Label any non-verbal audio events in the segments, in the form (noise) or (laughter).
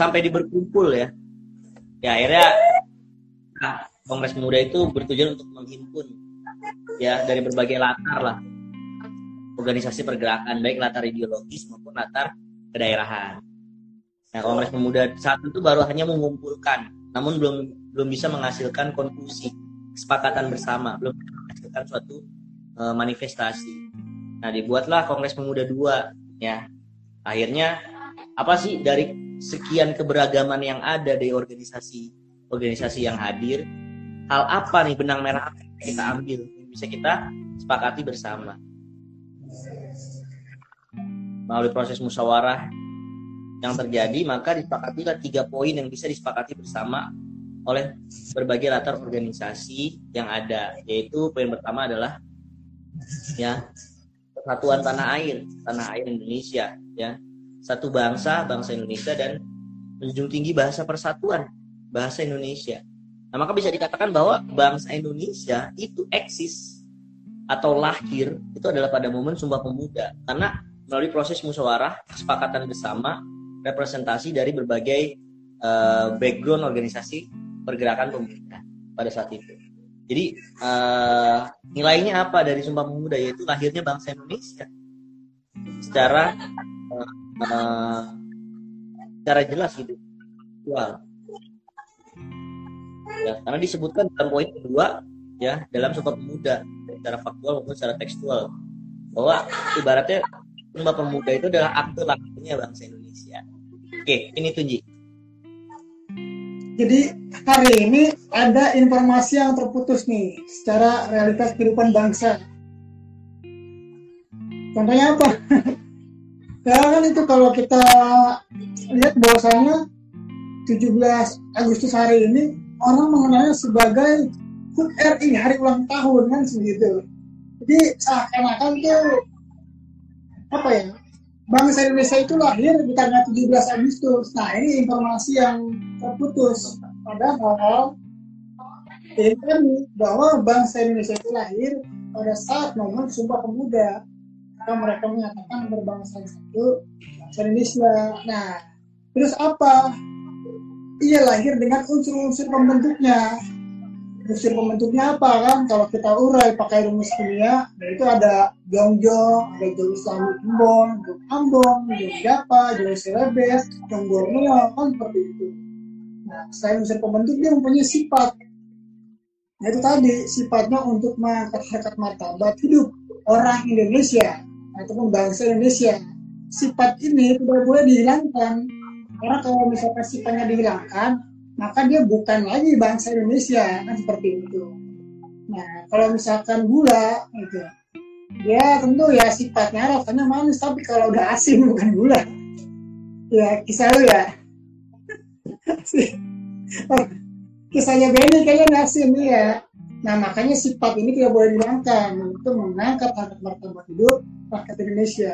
sampai di berkumpul ya ya akhirnya nah, Kongres Pemuda itu bertujuan untuk menghimpun ya dari berbagai latar lah organisasi pergerakan baik latar ideologis maupun latar kedaerahan. Nah, Kongres Pemuda saat itu baru hanya mengumpulkan, namun belum belum bisa menghasilkan konklusi, kesepakatan bersama, belum menghasilkan suatu e, manifestasi. Nah, dibuatlah Kongres Pemuda dua, ya. Akhirnya apa sih dari sekian keberagaman yang ada di organisasi organisasi yang hadir, hal apa nih benang merah apa yang kita ambil? Bisa kita sepakati bersama. Melalui proses musyawarah yang terjadi maka disepakatilah tiga poin yang bisa disepakati bersama oleh berbagai latar organisasi yang ada yaitu poin pertama adalah ya persatuan tanah air tanah air Indonesia ya satu bangsa bangsa Indonesia dan menjunjung tinggi bahasa persatuan bahasa Indonesia. Nah maka bisa dikatakan bahwa bangsa Indonesia itu eksis atau lahir itu adalah pada momen Sumpah Pemuda. Karena melalui proses musyawarah kesepakatan bersama representasi dari berbagai uh, background organisasi pergerakan pemuda pada saat itu. Jadi uh, nilainya apa dari Sumpah Pemuda? Yaitu lahirnya bangsa Indonesia secara uh, uh, secara jelas gitu. Wow. Ya, karena disebutkan dalam poin kedua ya dalam Sumpah Pemuda secara faktual maupun secara tekstual bahwa ibaratnya Sumpah Pemuda itu adalah akte lahirnya bangsa Indonesia. Oke, ini Tunji. Jadi hari ini ada informasi yang terputus nih secara realitas kehidupan bangsa. Contohnya apa? (laughs) ya kan itu kalau kita lihat bahwasanya 17 Agustus hari ini orang mengenalnya sebagai HUT RI hari ulang tahun kan segitu. Jadi seakan-akan tuh apa ya bangsa Indonesia itu lahir di tanggal 17 Agustus. Nah ini informasi yang terputus. Padahal ini bahwa bangsa Indonesia itu lahir pada saat momen Sumpah Pemuda. Karena mereka menyatakan berbangsa satu bangsa Indonesia. Nah, terus apa? Ia lahir dengan unsur-unsur pembentuknya. Unsur pembentuknya apa kan? Kalau kita urai pakai rumus kimia nah itu ada jongjong ada jong islami ambon jong ambon jong japa jong selebes jong kan seperti itu. Nah selain unsur pembentuk dia mempunyai sifat. Nah, itu tadi sifatnya untuk mengangkat harkat martabat hidup orang Indonesia ataupun bangsa Indonesia sifat ini tidak boleh dihilangkan karena kalau misalkan sifatnya dihilangkan maka dia bukan lagi bangsa Indonesia kan seperti itu. Nah kalau misalkan gula gitu, dia tentu ya sifatnya rasanya manis tapi kalau udah asin bukan gula. Ya kisah lu ya. (laughs) Kisahnya Benny kayaknya asin ya. Nah makanya sifat ini tidak boleh dihilangkan untuk mengangkat harkat martabat hidup rakyat Indonesia.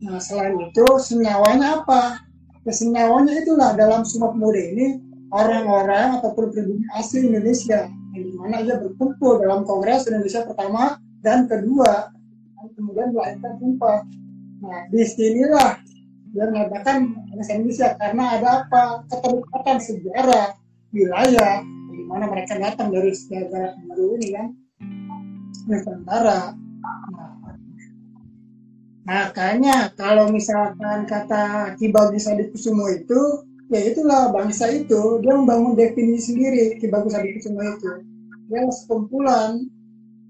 Nah selain itu senyawanya apa? Ya, senyawanya itulah dalam semua pemuda ini orang-orang ataupun pribumi asli Indonesia yang di mana ia berkumpul dalam Kongres Indonesia pertama dan kedua dan kemudian melahirkan sumpah. Nah di sinilah dia mengatakan Indonesia karena ada apa keterikatan sejarah wilayah mana mereka datang dari sejarah baru ini kan. Nusantara. Nah, makanya kalau misalkan kata Ki Bagus Adikusumo itu ya itulah bangsa itu. Dia membangun definisi sendiri Ki Bagus Adikusumo itu. Dia sekumpulan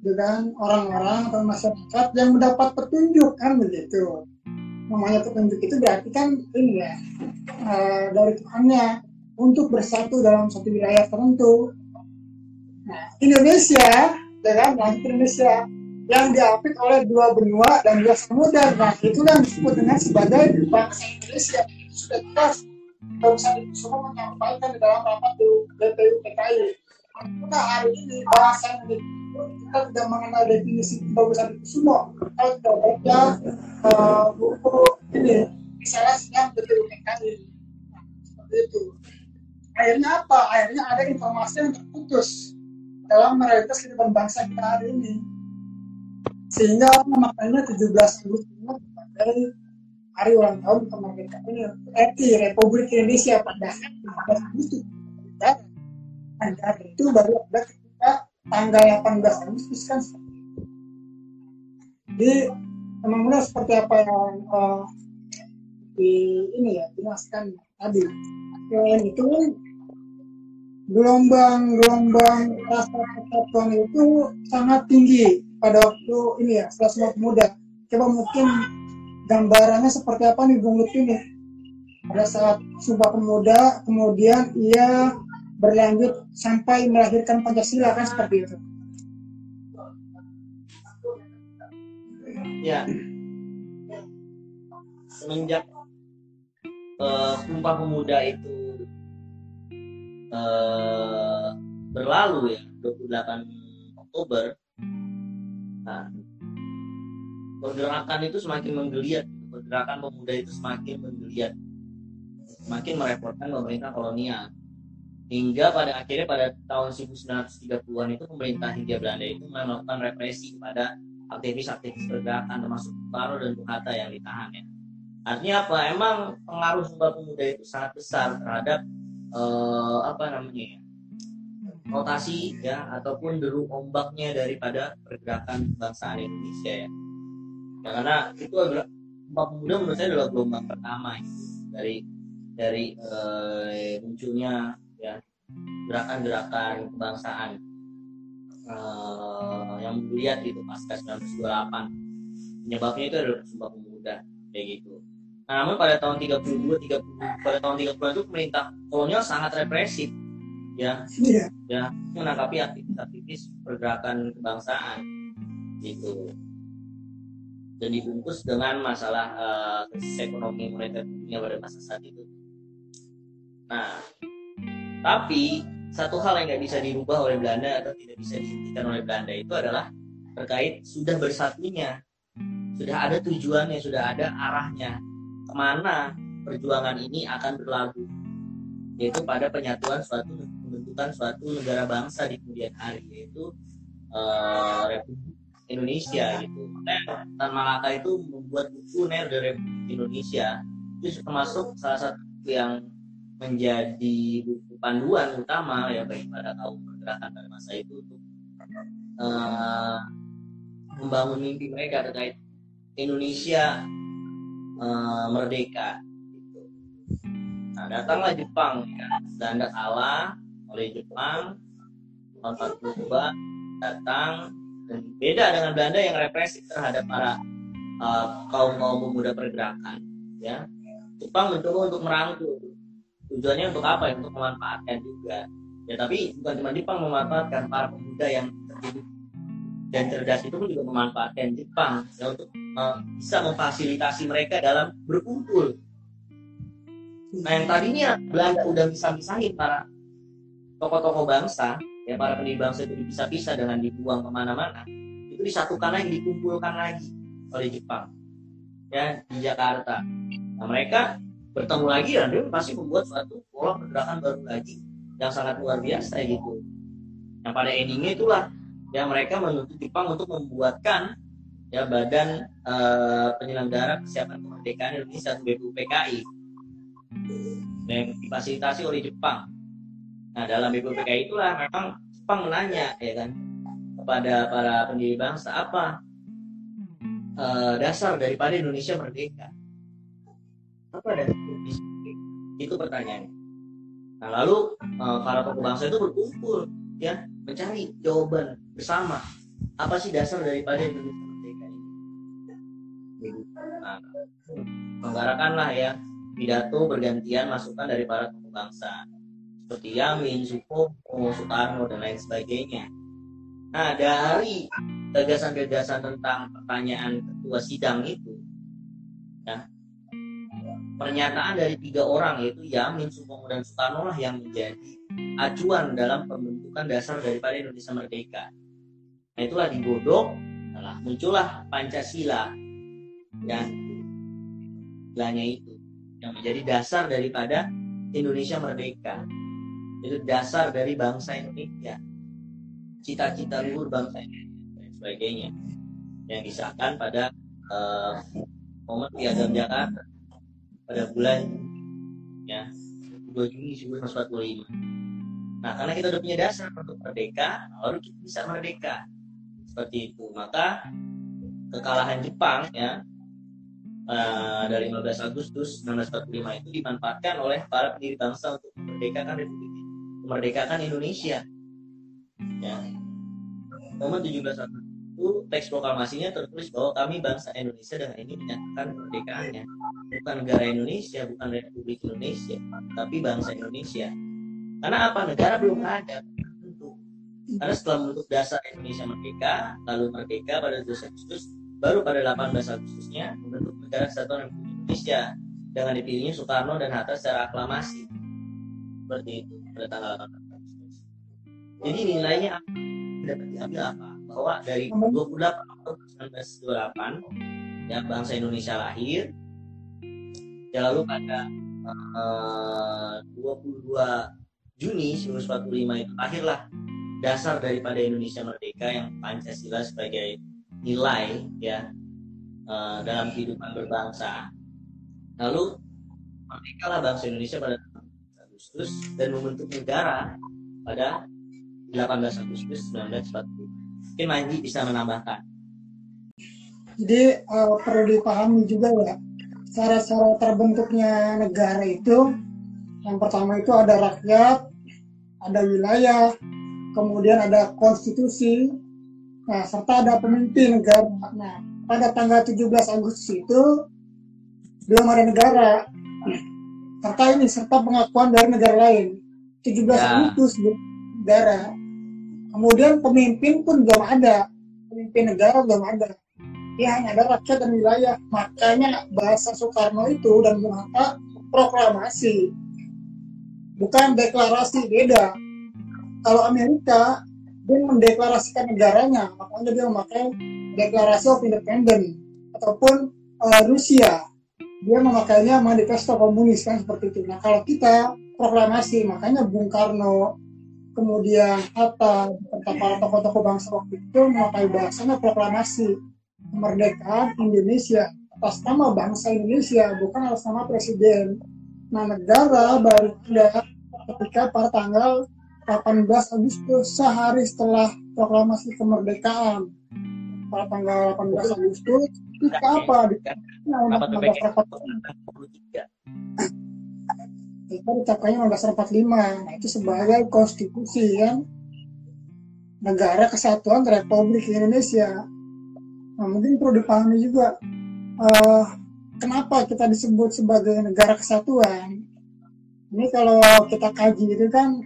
dengan orang-orang atau masyarakat yang mendapat petunjuk kan begitu. Namanya petunjuk itu berarti kan ini ya uh, dari Tuhannya untuk bersatu dalam satu wilayah tertentu nah Indonesia dengan ya Indonesia yang diapit oleh dua benua dan dua samudra nah itu yang disebut dengan sebagai bangsa Indonesia sudah jelas bisa semua menyampaikan di dalam rapat BPU PKI. Apakah hari ini bahasa ini kita tidak mengenal definisi kebagusan itu semua. Kalau tidak baca uh, buku ini, misalnya sedang BPU PKI. Nah, seperti itu. Akhirnya apa? Akhirnya ada informasi yang terputus dalam realitas kehidupan bangsa kita hari ini. Sehingga maknanya 17 Agustus sebagai hari ulang tahun kemerdekaan RI Republik Indonesia pada 15 Agustus dari itu baru ada ketika tanggal 18 Agustus kan jadi memang benar seperti apa yang uh, di ini ya jelaskan tadi selain itu gelombang-gelombang rasa persatuan itu sangat tinggi pada waktu ini ya setelah muda. Coba mungkin gambarannya seperti apa nih Bung Lutfi nih? Pada saat Sumpah Pemuda kemudian ia berlanjut sampai melahirkan Pancasila kan seperti itu? Ya. Semenjak uh, Sumpah Pemuda itu uh, berlalu ya 28 Oktober nah pergerakan itu semakin menggeliat pergerakan pemuda itu semakin menggeliat semakin merepotkan pemerintah kolonial hingga pada akhirnya pada tahun 1930-an itu pemerintah Hindia Belanda itu melakukan represi kepada aktivis-aktivis pergerakan termasuk Baro dan Bung yang ditahan ya. Artinya apa? Emang pengaruh Sumpah Pemuda itu sangat besar terhadap eh, apa namanya ya? rotasi ya ataupun deru ombaknya daripada pergerakan kebangsaan Indonesia ya. ya karena itu adalah Sumpah Pemuda menurut saya adalah gelombang pertama ya, dari dari eh, munculnya ya gerakan-gerakan kebangsaan uh, yang melihat itu pasca 1928 penyebabnya itu adalah sumpah pemuda kayak gitu nah, namun pada tahun 32 30 pada tahun 30 itu pemerintah kolonial sangat represif ya. Yeah. ya menangkapi aktivis-aktivis pergerakan kebangsaan gitu. Dan dibungkus dengan masalah uh, krisis ekonomi moneter dunia pada masa saat itu. Nah tapi satu hal yang nggak bisa dirubah oleh Belanda atau tidak bisa dihentikan oleh Belanda itu adalah terkait sudah bersatunya, sudah ada tujuannya, sudah ada arahnya ke mana perjuangan ini akan berlagu, yaitu pada penyatuan suatu pembentukan suatu negara bangsa di kemudian hari, yaitu uh, Republik Indonesia gitu. Tan Malaka itu membuat buku Ner Republik Indonesia itu termasuk salah satu yang menjadi buku panduan utama ya bagi para kaum pergerakan pada masa itu untuk uh, membangun mimpi mereka terkait Indonesia uh, merdeka. Gitu. Nah datanglah Jepang ya, Belanda kalah oleh Jepang tahun 42 datang. Dan beda dengan Belanda yang represif terhadap para uh, kaum kaum pemuda pergerakan ya. Jepang mencoba untuk merangkul. Tujuannya untuk apa? Untuk memanfaatkan juga. Ya tapi bukan cuma Jepang memanfaatkan para pemuda yang terdidik dan cerdas itu pun juga memanfaatkan Jepang ya, untuk uh, bisa memfasilitasi mereka dalam berkumpul nah yang tadinya Belanda udah bisa misahin para tokoh-tokoh bangsa ya para pendiri bangsa itu bisa pisah dengan dibuang ke mana-mana itu disatukan lagi dikumpulkan lagi oleh Jepang ya di Jakarta nah mereka bertemu lagi dan dia pasti membuat suatu pola pergerakan baru lagi yang sangat luar biasa gitu. Yang pada endingnya itulah yang mereka menuntut Jepang untuk membuatkan ya badan uh, penyelenggara kesiapan kemerdekaan Indonesia atau BPUPKI yang difasilitasi oleh Jepang. Nah dalam BPUPKI itulah memang Jepang menanya ya kan kepada para pendiri bangsa apa uh, dasar daripada Indonesia merdeka? Apa dan itu pertanyaannya. Nah lalu uh, para tokoh bangsa itu berkumpul ya mencari jawaban bersama apa sih dasar daripada Indonesia merdeka ini? Nah, ya. Pidato bergantian masukan dari para tokoh bangsa seperti Yamin, Supomo, Soekarno dan lain sebagainya. Nah dari gagasan-gagasan tentang pertanyaan ketua sidang itu, ya pernyataan dari tiga orang yaitu Yamin, Supomo dan Soekarno lah yang menjadi acuan dalam pembentukan dasar daripada Indonesia Merdeka. Nah itulah digodok, telah muncullah Pancasila dan istilahnya itu yang menjadi dasar daripada Indonesia Merdeka. Itu dasar dari bangsa Indonesia, cita-cita luhur bangsa Indonesia dan sebagainya yang disahkan pada uh, momen piagam Jakarta pada bulan ya 2 Juni 1945. Nah, karena kita udah punya dasar untuk merdeka, baru kita bisa merdeka. Seperti itu. Maka kekalahan Jepang ya uh, dari 15 Agustus 1945 itu dimanfaatkan oleh para pendiri bangsa untuk memerdekakan Republik memerdekakan Indonesia. Ya. Momen 17 Agustus itu teks proklamasinya tertulis bahwa kami bangsa Indonesia dengan ini menyatakan kemerdekaannya bukan negara Indonesia bukan Republik Indonesia tapi bangsa Indonesia karena apa? Negara belum ada karena setelah membentuk dasar Indonesia merdeka lalu merdeka pada 12 Agustus baru pada 18 Agustusnya membentuk negara kesatuan Republik Indonesia dengan dipilihnya Soekarno dan Hatta secara aklamasi. Seperti itu pada tanggal 18 Agustus. Jadi nilainya dapat diambil apa? Bahwa dari 28 Oktober 1928 ya bangsa Indonesia lahir ya lalu pada eh, uh, 22 Juni 1945 itu lahirlah dasar daripada Indonesia Merdeka yang Pancasila sebagai nilai ya uh, dalam kehidupan berbangsa lalu merdeka lah bangsa Indonesia pada Agustus dan membentuk negara pada 18 Agustus 1945 Mungkin Manji bisa menambahkan. Jadi uh, perlu dipahami juga ya, cara-cara terbentuknya negara itu, yang pertama itu ada rakyat, ada wilayah, kemudian ada konstitusi, nah serta ada pemimpin negara. Nah pada tanggal 17 Agustus itu belum ada negara, serta ini serta pengakuan dari negara lain. 17 ya. Agustus negara Kemudian pemimpin pun belum ada, pemimpin negara belum ada. Ya hanya ada rakyat dan wilayah. Makanya bahasa Soekarno itu dan Bung Hatta proklamasi, bukan deklarasi beda. Kalau Amerika dia mendeklarasikan negaranya, makanya dia memakai deklarasi of independence ataupun uh, Rusia dia memakainya manifesto komunis kan seperti itu. Nah kalau kita proklamasi, makanya Bung Karno, kemudian Hatta serta para tokoh-tokoh bangsa waktu itu memakai bahasanya proklamasi kemerdekaan Indonesia atas nama bangsa Indonesia bukan atas nama presiden. Nah negara baru ada ketika pada tanggal 18 Agustus sehari setelah proklamasi kemerdekaan. Pada tanggal 18 Agustus kita apa? Nah, dicapainya 1945 nah itu sebagai konstitusi kan? Negara kesatuan Republik Indonesia. Nah mungkin perlu dipahami juga uh, kenapa kita disebut sebagai negara kesatuan ini kalau kita kaji itu kan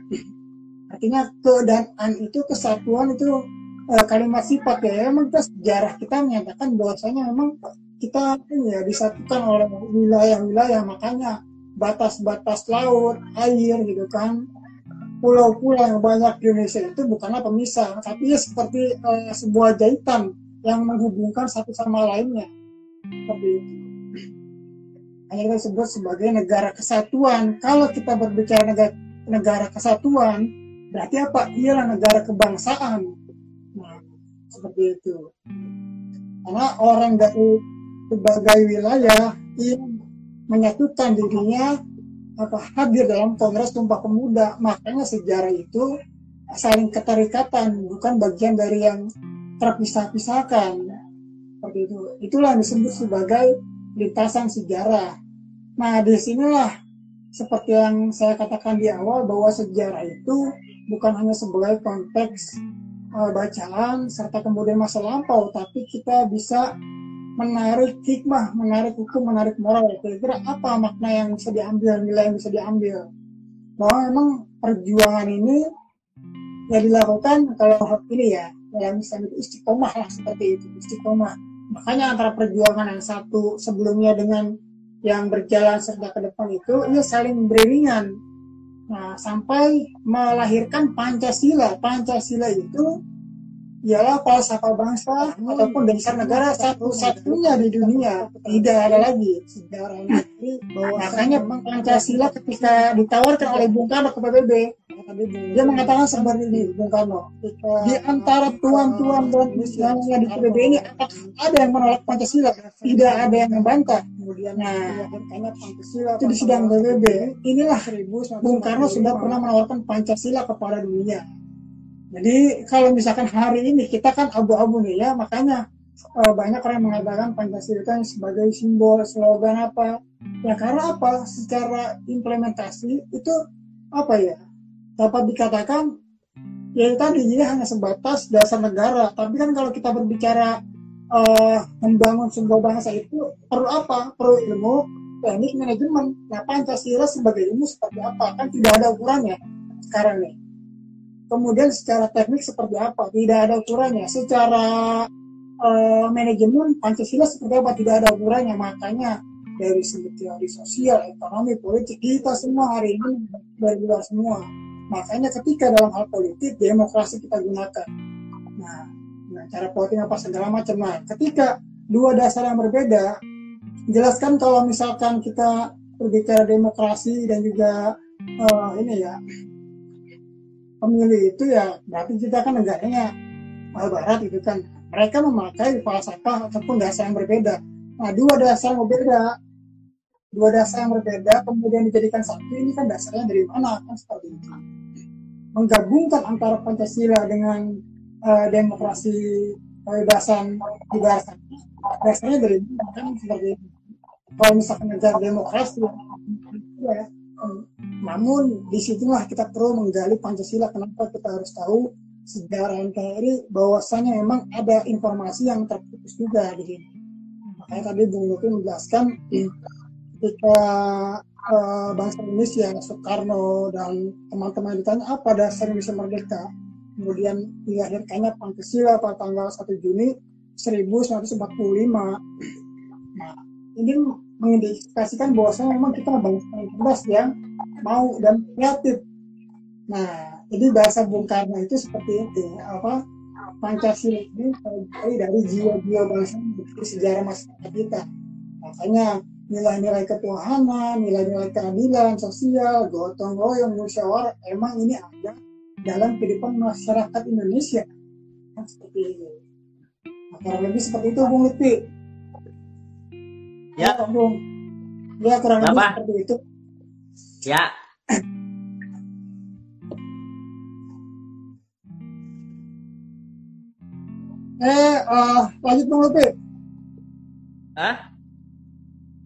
artinya keadaan itu kesatuan itu uh, kalimat sifat ya memang kita sejarah kita menyatakan bahwasanya memang kita ya disatukan oleh wilayah-wilayah makanya batas-batas laut, air gitu kan. Pulau-pulau yang banyak di Indonesia itu bukanlah pemisah, tapi ya seperti uh, sebuah jahitan yang menghubungkan satu sama lainnya. Seperti itu. Hanya kita sebut sebagai negara kesatuan. Kalau kita berbicara negara, negara kesatuan, berarti apa? Ialah negara kebangsaan. Nah, seperti itu. Karena orang dari berbagai wilayah yang menyatukan dirinya atau hadir dalam Kongres Tumpah Pemuda. Makanya sejarah itu saling keterikatan, bukan bagian dari yang terpisah-pisahkan. Seperti itu. Itulah yang disebut sebagai lintasan sejarah. Nah, di sinilah seperti yang saya katakan di awal bahwa sejarah itu bukan hanya sebagai konteks uh, bacaan serta kemudian masa lampau, tapi kita bisa menarik hikmah, menarik hukum, menarik moral. Kira-kira apa makna yang bisa diambil, nilai yang bisa diambil. Bahwa memang perjuangan ini yang dilakukan kalau ini ya, yang misalnya istiqomah lah seperti itu, istiqomah. Makanya antara perjuangan yang satu sebelumnya dengan yang berjalan serta ke depan itu, ia saling beriringan. Nah, sampai melahirkan Pancasila. Pancasila itu ialah falsafah bangsa ataupun dasar negara satu-satunya di dunia tidak ada lagi sejarah ini makanya Pancasila ketika ditawarkan oleh Bung Karno ke PBB dia mengatakan seperti ini Bung Karno. Di antara tuan-tuan dan yang di PBB ini ada yang menolak Pancasila. Tidak ada yang membantah. Kemudian nah itu di sidang PBB inilah Bung Karno sudah pernah menawarkan Pancasila kepada dunia. Jadi kalau misalkan hari ini kita kan abu-abu nih ya makanya uh, banyak orang yang mengatakan Pancasila itu sebagai simbol slogan apa. Ya karena apa? Secara implementasi itu apa ya dapat dikatakan ya tadi ini hanya sebatas dasar negara. Tapi kan kalau kita berbicara uh, membangun sebuah bangsa itu perlu apa? Perlu ilmu teknik manajemen. Nah Pancasila sebagai ilmu seperti apa? Kan tidak ada ukurannya sekarang nih. Kemudian secara teknik seperti apa? Tidak ada ukurannya. Secara uh, manajemen Pancasila seperti apa? Tidak ada ukurannya. Makanya dari segi teori sosial, ekonomi, politik kita semua hari ini berbeda semua Makanya ketika dalam hal politik demokrasi kita gunakan. Nah, nah cara politik apa segala macam. Nah, ketika dua dasar yang berbeda, jelaskan kalau misalkan kita berbicara demokrasi dan juga uh, ini ya pemilih itu ya berarti kita kan negaranya barat itu kan mereka memakai falsafah ataupun dasar yang berbeda nah dua dasar yang berbeda dua dasar yang berbeda kemudian dijadikan satu ini kan dasarnya dari mana? Kan seperti itu. Menggabungkan antara Pancasila dengan uh, demokrasi kebebasan juga dasarnya dari kan seperti itu. kalau misalkan negara demokrasi ya, namun di situlah kita perlu menggali Pancasila kenapa kita harus tahu sejarah NKRI bahwasannya memang ada informasi yang terputus juga di sini. Makanya tadi Bung Luki menjelaskan ketika uh, bangsa Indonesia Soekarno dan teman-teman ditanya apa dasar Indonesia merdeka? Kemudian dilahirkannya Pancasila pada tanggal 1 Juni 1945 nah ini mengindikasikan bahwasanya memang kita bangsa yang cerdas yang mau dan kreatif. Nah jadi bahasa Bung Karno itu seperti itu apa Pancasila ini dari jiwa-jiwa bangsa sejarah masyarakat kita. Makanya nilai-nilai ketuhanan, nilai-nilai keadilan sosial, gotong royong, musyawarah, emang ini ada dalam kehidupan masyarakat Indonesia. Nah, seperti ini. Nah, kurang lebih seperti itu, Bung Lutfi. Ya, ya Bung. Ya, kurang lebih seperti itu. Ya. eh, uh, lanjut Bung Lutfi. Hah?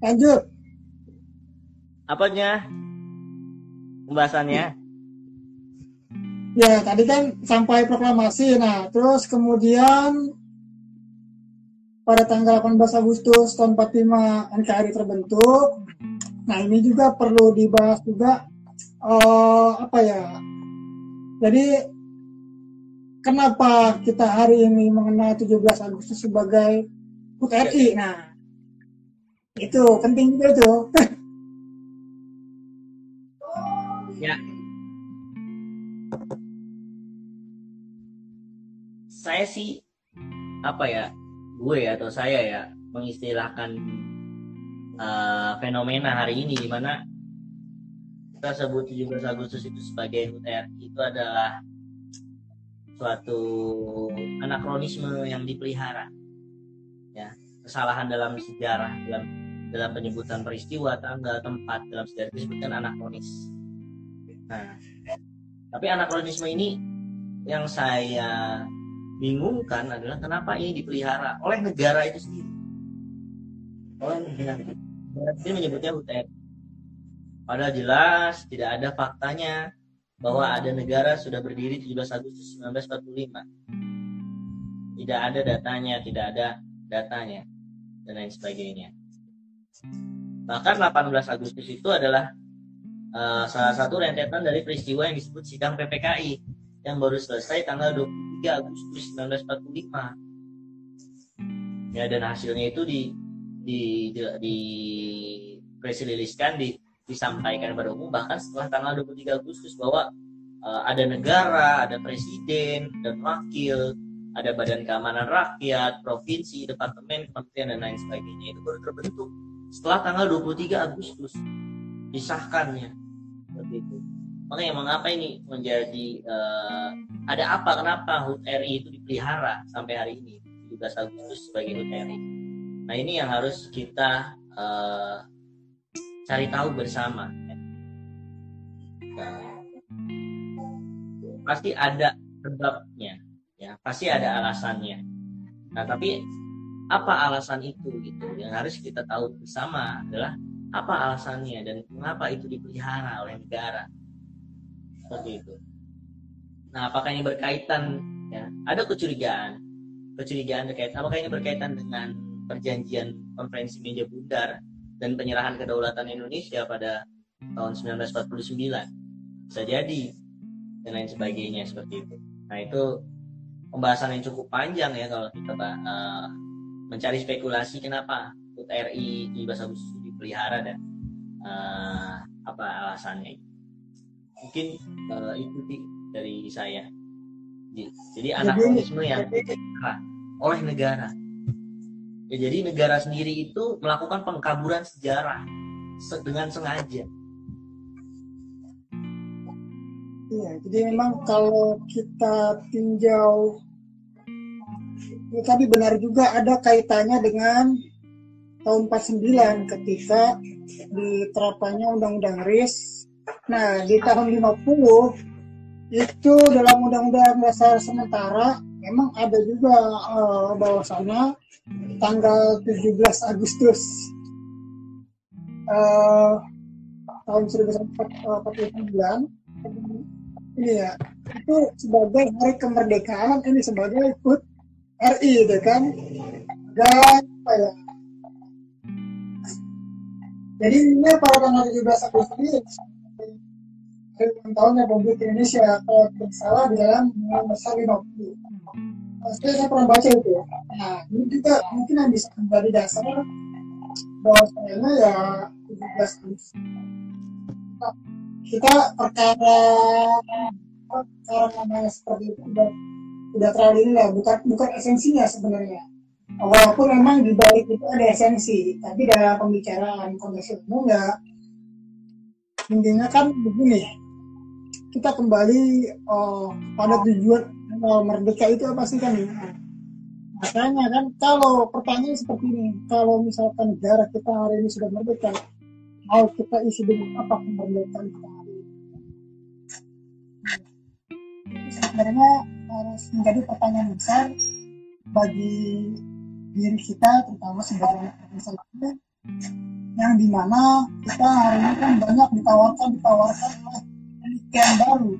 Lanjut. Apanya? Pembahasannya? Ya, tadi kan sampai proklamasi. Nah, terus kemudian pada tanggal 18 Agustus tahun 45 NKRI terbentuk. Nah, ini juga perlu dibahas juga uh, apa ya? Jadi kenapa kita hari ini mengenal 17 Agustus sebagai HUT RI? Nah, itu penting juga itu. (laughs) Ya. Saya sih apa ya gue atau saya ya mengistilahkan uh, fenomena hari ini di mana kita sebut 17 Agustus itu sebagai HUT itu adalah suatu anakronisme yang dipelihara. ya kesalahan dalam sejarah dalam dalam penyebutan peristiwa, tanggal, tempat dalam sejarah disebutkan anakronis. Nah, tapi anakronisme ini yang saya bingungkan adalah kenapa ini dipelihara oleh negara itu sendiri. Oleh negara. Sendiri menyebutnya UTM. Padahal jelas tidak ada faktanya bahwa ada negara sudah berdiri 17 Agustus 1945. Tidak ada datanya, tidak ada datanya, dan lain sebagainya. Bahkan 18 Agustus itu adalah uh, salah satu rentetan dari peristiwa yang disebut sidang PPKI yang baru selesai tanggal 23 Agustus 1945. Ya dan hasilnya itu di di di, di presililiskan di disampaikan pada umum bahkan setelah tanggal 23 Agustus bahwa uh, ada negara, ada presiden dan wakil, ada badan keamanan rakyat, provinsi, departemen, kementerian dan lain sebagainya. Itu baru terbentuk setelah tanggal 23 Agustus. Disahkannya. Seperti itu. Makanya mengapa ini menjadi uh, ada apa kenapa HUT RI itu dipelihara sampai hari ini 17 Agustus sebagai HUT RI nah ini yang harus kita uh, cari tahu bersama. Pasti ada sebabnya ya pasti ada alasannya. Nah tapi apa alasan itu gitu? Yang harus kita tahu bersama adalah apa alasannya dan mengapa itu dipelihara oleh negara. Seperti itu. Nah apakah ini berkaitan? Ya ada kecurigaan. Kecurigaan terkait apakah ini berkaitan dengan perjanjian konferensi meja bundar dan penyerahan kedaulatan Indonesia pada tahun 1949 bisa jadi dan lain sebagainya seperti itu. Nah itu pembahasan yang cukup panjang ya kalau kita uh, mencari spekulasi kenapa HUT RI di bahasa khusus dipelihara dan uh, apa alasannya. Mungkin uh, itu sih dari saya. Jadi anakronisme yang oleh negara. Ya, jadi negara sendiri itu melakukan pengkaburan sejarah dengan sengaja Iya, jadi memang kalau kita tinjau ya tadi benar juga ada kaitannya dengan tahun 49 ketika diterapkannya Undang-Undang RIS. Nah, di tahun 50 itu dalam Undang-Undang Dasar sementara memang ada juga uh, bahwasannya tanggal 17 Agustus uh, tahun 1949 Iya, itu sebagai hari kemerdekaan ini sebagai ikut RI itu kan? Dan apa ya? Jadi ini pada tanggal 17 Agustus ini hari ulang tahun Republik Indonesia. Kalau tidak salah di dalam undang besar 50 pasti saya pernah baca itu. Ya nah ini juga mungkin yang bisa menjadi dasar bahwa sebenarnya ya 17 Agustus kita perkara perkara namanya seperti itu udah udah terlalu lah bukan bukan esensinya sebenarnya. Walaupun memang di balik itu ada esensi tapi dalam pembicaraan konteks umum ya intinya kan begini kita kembali uh, pada tujuan uh, merdeka itu apa sih kan? Makanya kan kalau pertanyaan seperti ini kalau misalkan negara kita hari ini sudah merdeka mau kita isi dengan apa kemerdekaan kita hari ini? Sebenarnya harus menjadi pertanyaan besar bagi diri kita terutama sebagai misalnya yang di mana kita hari ini kan banyak ditawarkan ditawarkan oleh penelitian baru.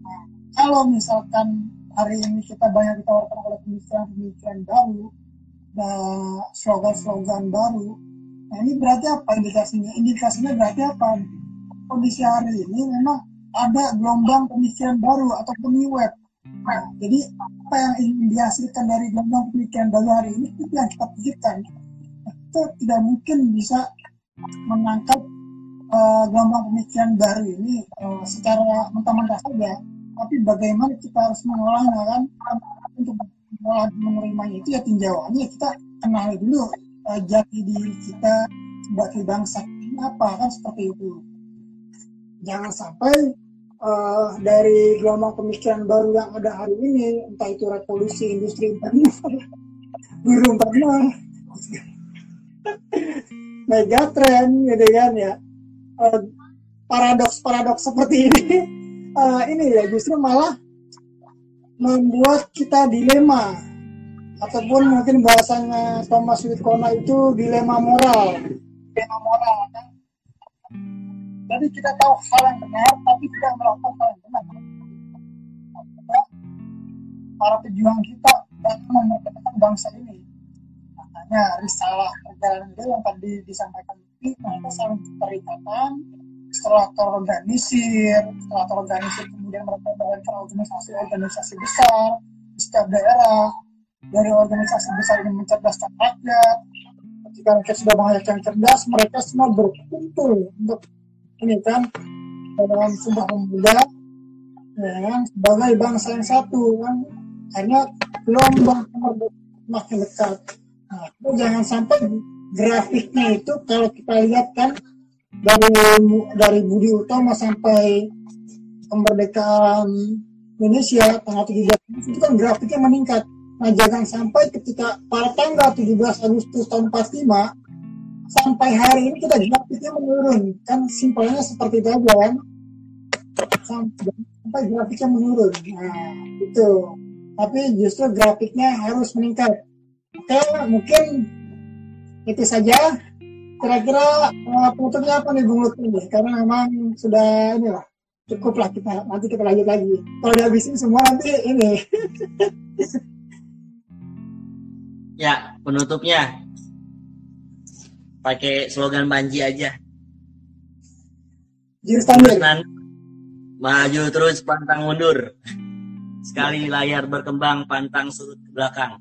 Nah, kalau misalkan hari ini kita banyak ditawarkan oleh pemikiran-pemikiran baru dan slogan-slogan baru Nah ini berarti apa indikasinya? Indikasinya berarti apa? Kondisi hari ini memang ada gelombang pemikiran baru atau new web. Nah, jadi apa yang ingin dihasilkan dari gelombang pemikiran baru hari ini itu yang kita pikirkan. Nah, kita tidak mungkin bisa menangkap uh, gelombang pemikiran baru ini uh, secara mentah-mentah saja. Tapi bagaimana kita harus mengolahnya kan? Untuk mengolah menerimanya itu ya tinjauannya kita kenali dulu uh, jati diri kita sebagai bangsa. Apa kan seperti itu. Jangan sampai uh, dari gelombang pemikiran baru yang ada hari ini entah itu revolusi industri 45 guru 45 megatrend gitu kan ya. Uh, paradoks-paradoks seperti ini uh, (laughs) ini ya justru malah membuat kita dilema ataupun mungkin bahasanya Thomas Witkona itu dilema moral. Dilema moral kan? jadi kita tahu hal yang benar tapi tidak melakukan hal yang benar. Para pejuang kita dalam memerdekakan bangsa ini. Makanya risalah perjalanan itu yang tadi disampaikan itu mereka saling terikatan setelah terorganisir setelah terorganisir kemudian mereka ke organisasi-organisasi besar di setiap daerah dari organisasi besar ini mencerdaskan rakyat. Ketika rakyat sudah banyak yang cerdas mereka semua berkumpul untuk ini kan dalam sebuah pemuda ya kan? Sebagai bangsa yang satu kan? Hanya gelombang makin dekat nah, jangan sampai grafiknya itu kalau kita lihat kan dari dari Budi Utomo sampai kemerdekaan Indonesia tanggal 17 itu kan grafiknya meningkat. Nah jangan sampai ketika pada tanggal 17 Agustus tahun 45 sampai hari ini kita grafiknya menurun. Kan simpelnya seperti itu aja kan sampai, grafiknya menurun. Nah itu tapi justru grafiknya harus meningkat. Oke mungkin itu saja. Kira-kira uh, penutupnya apa nih Bung Lutfi? Karena memang sudah ini lah. Cukup lah kita nanti kita lanjut lagi. Kalau dihabisin semua nanti ini (laughs) ya penutupnya. Pakai slogan Banji aja. Jurus maju terus pantang mundur. Sekali layar berkembang pantang surut ke belakang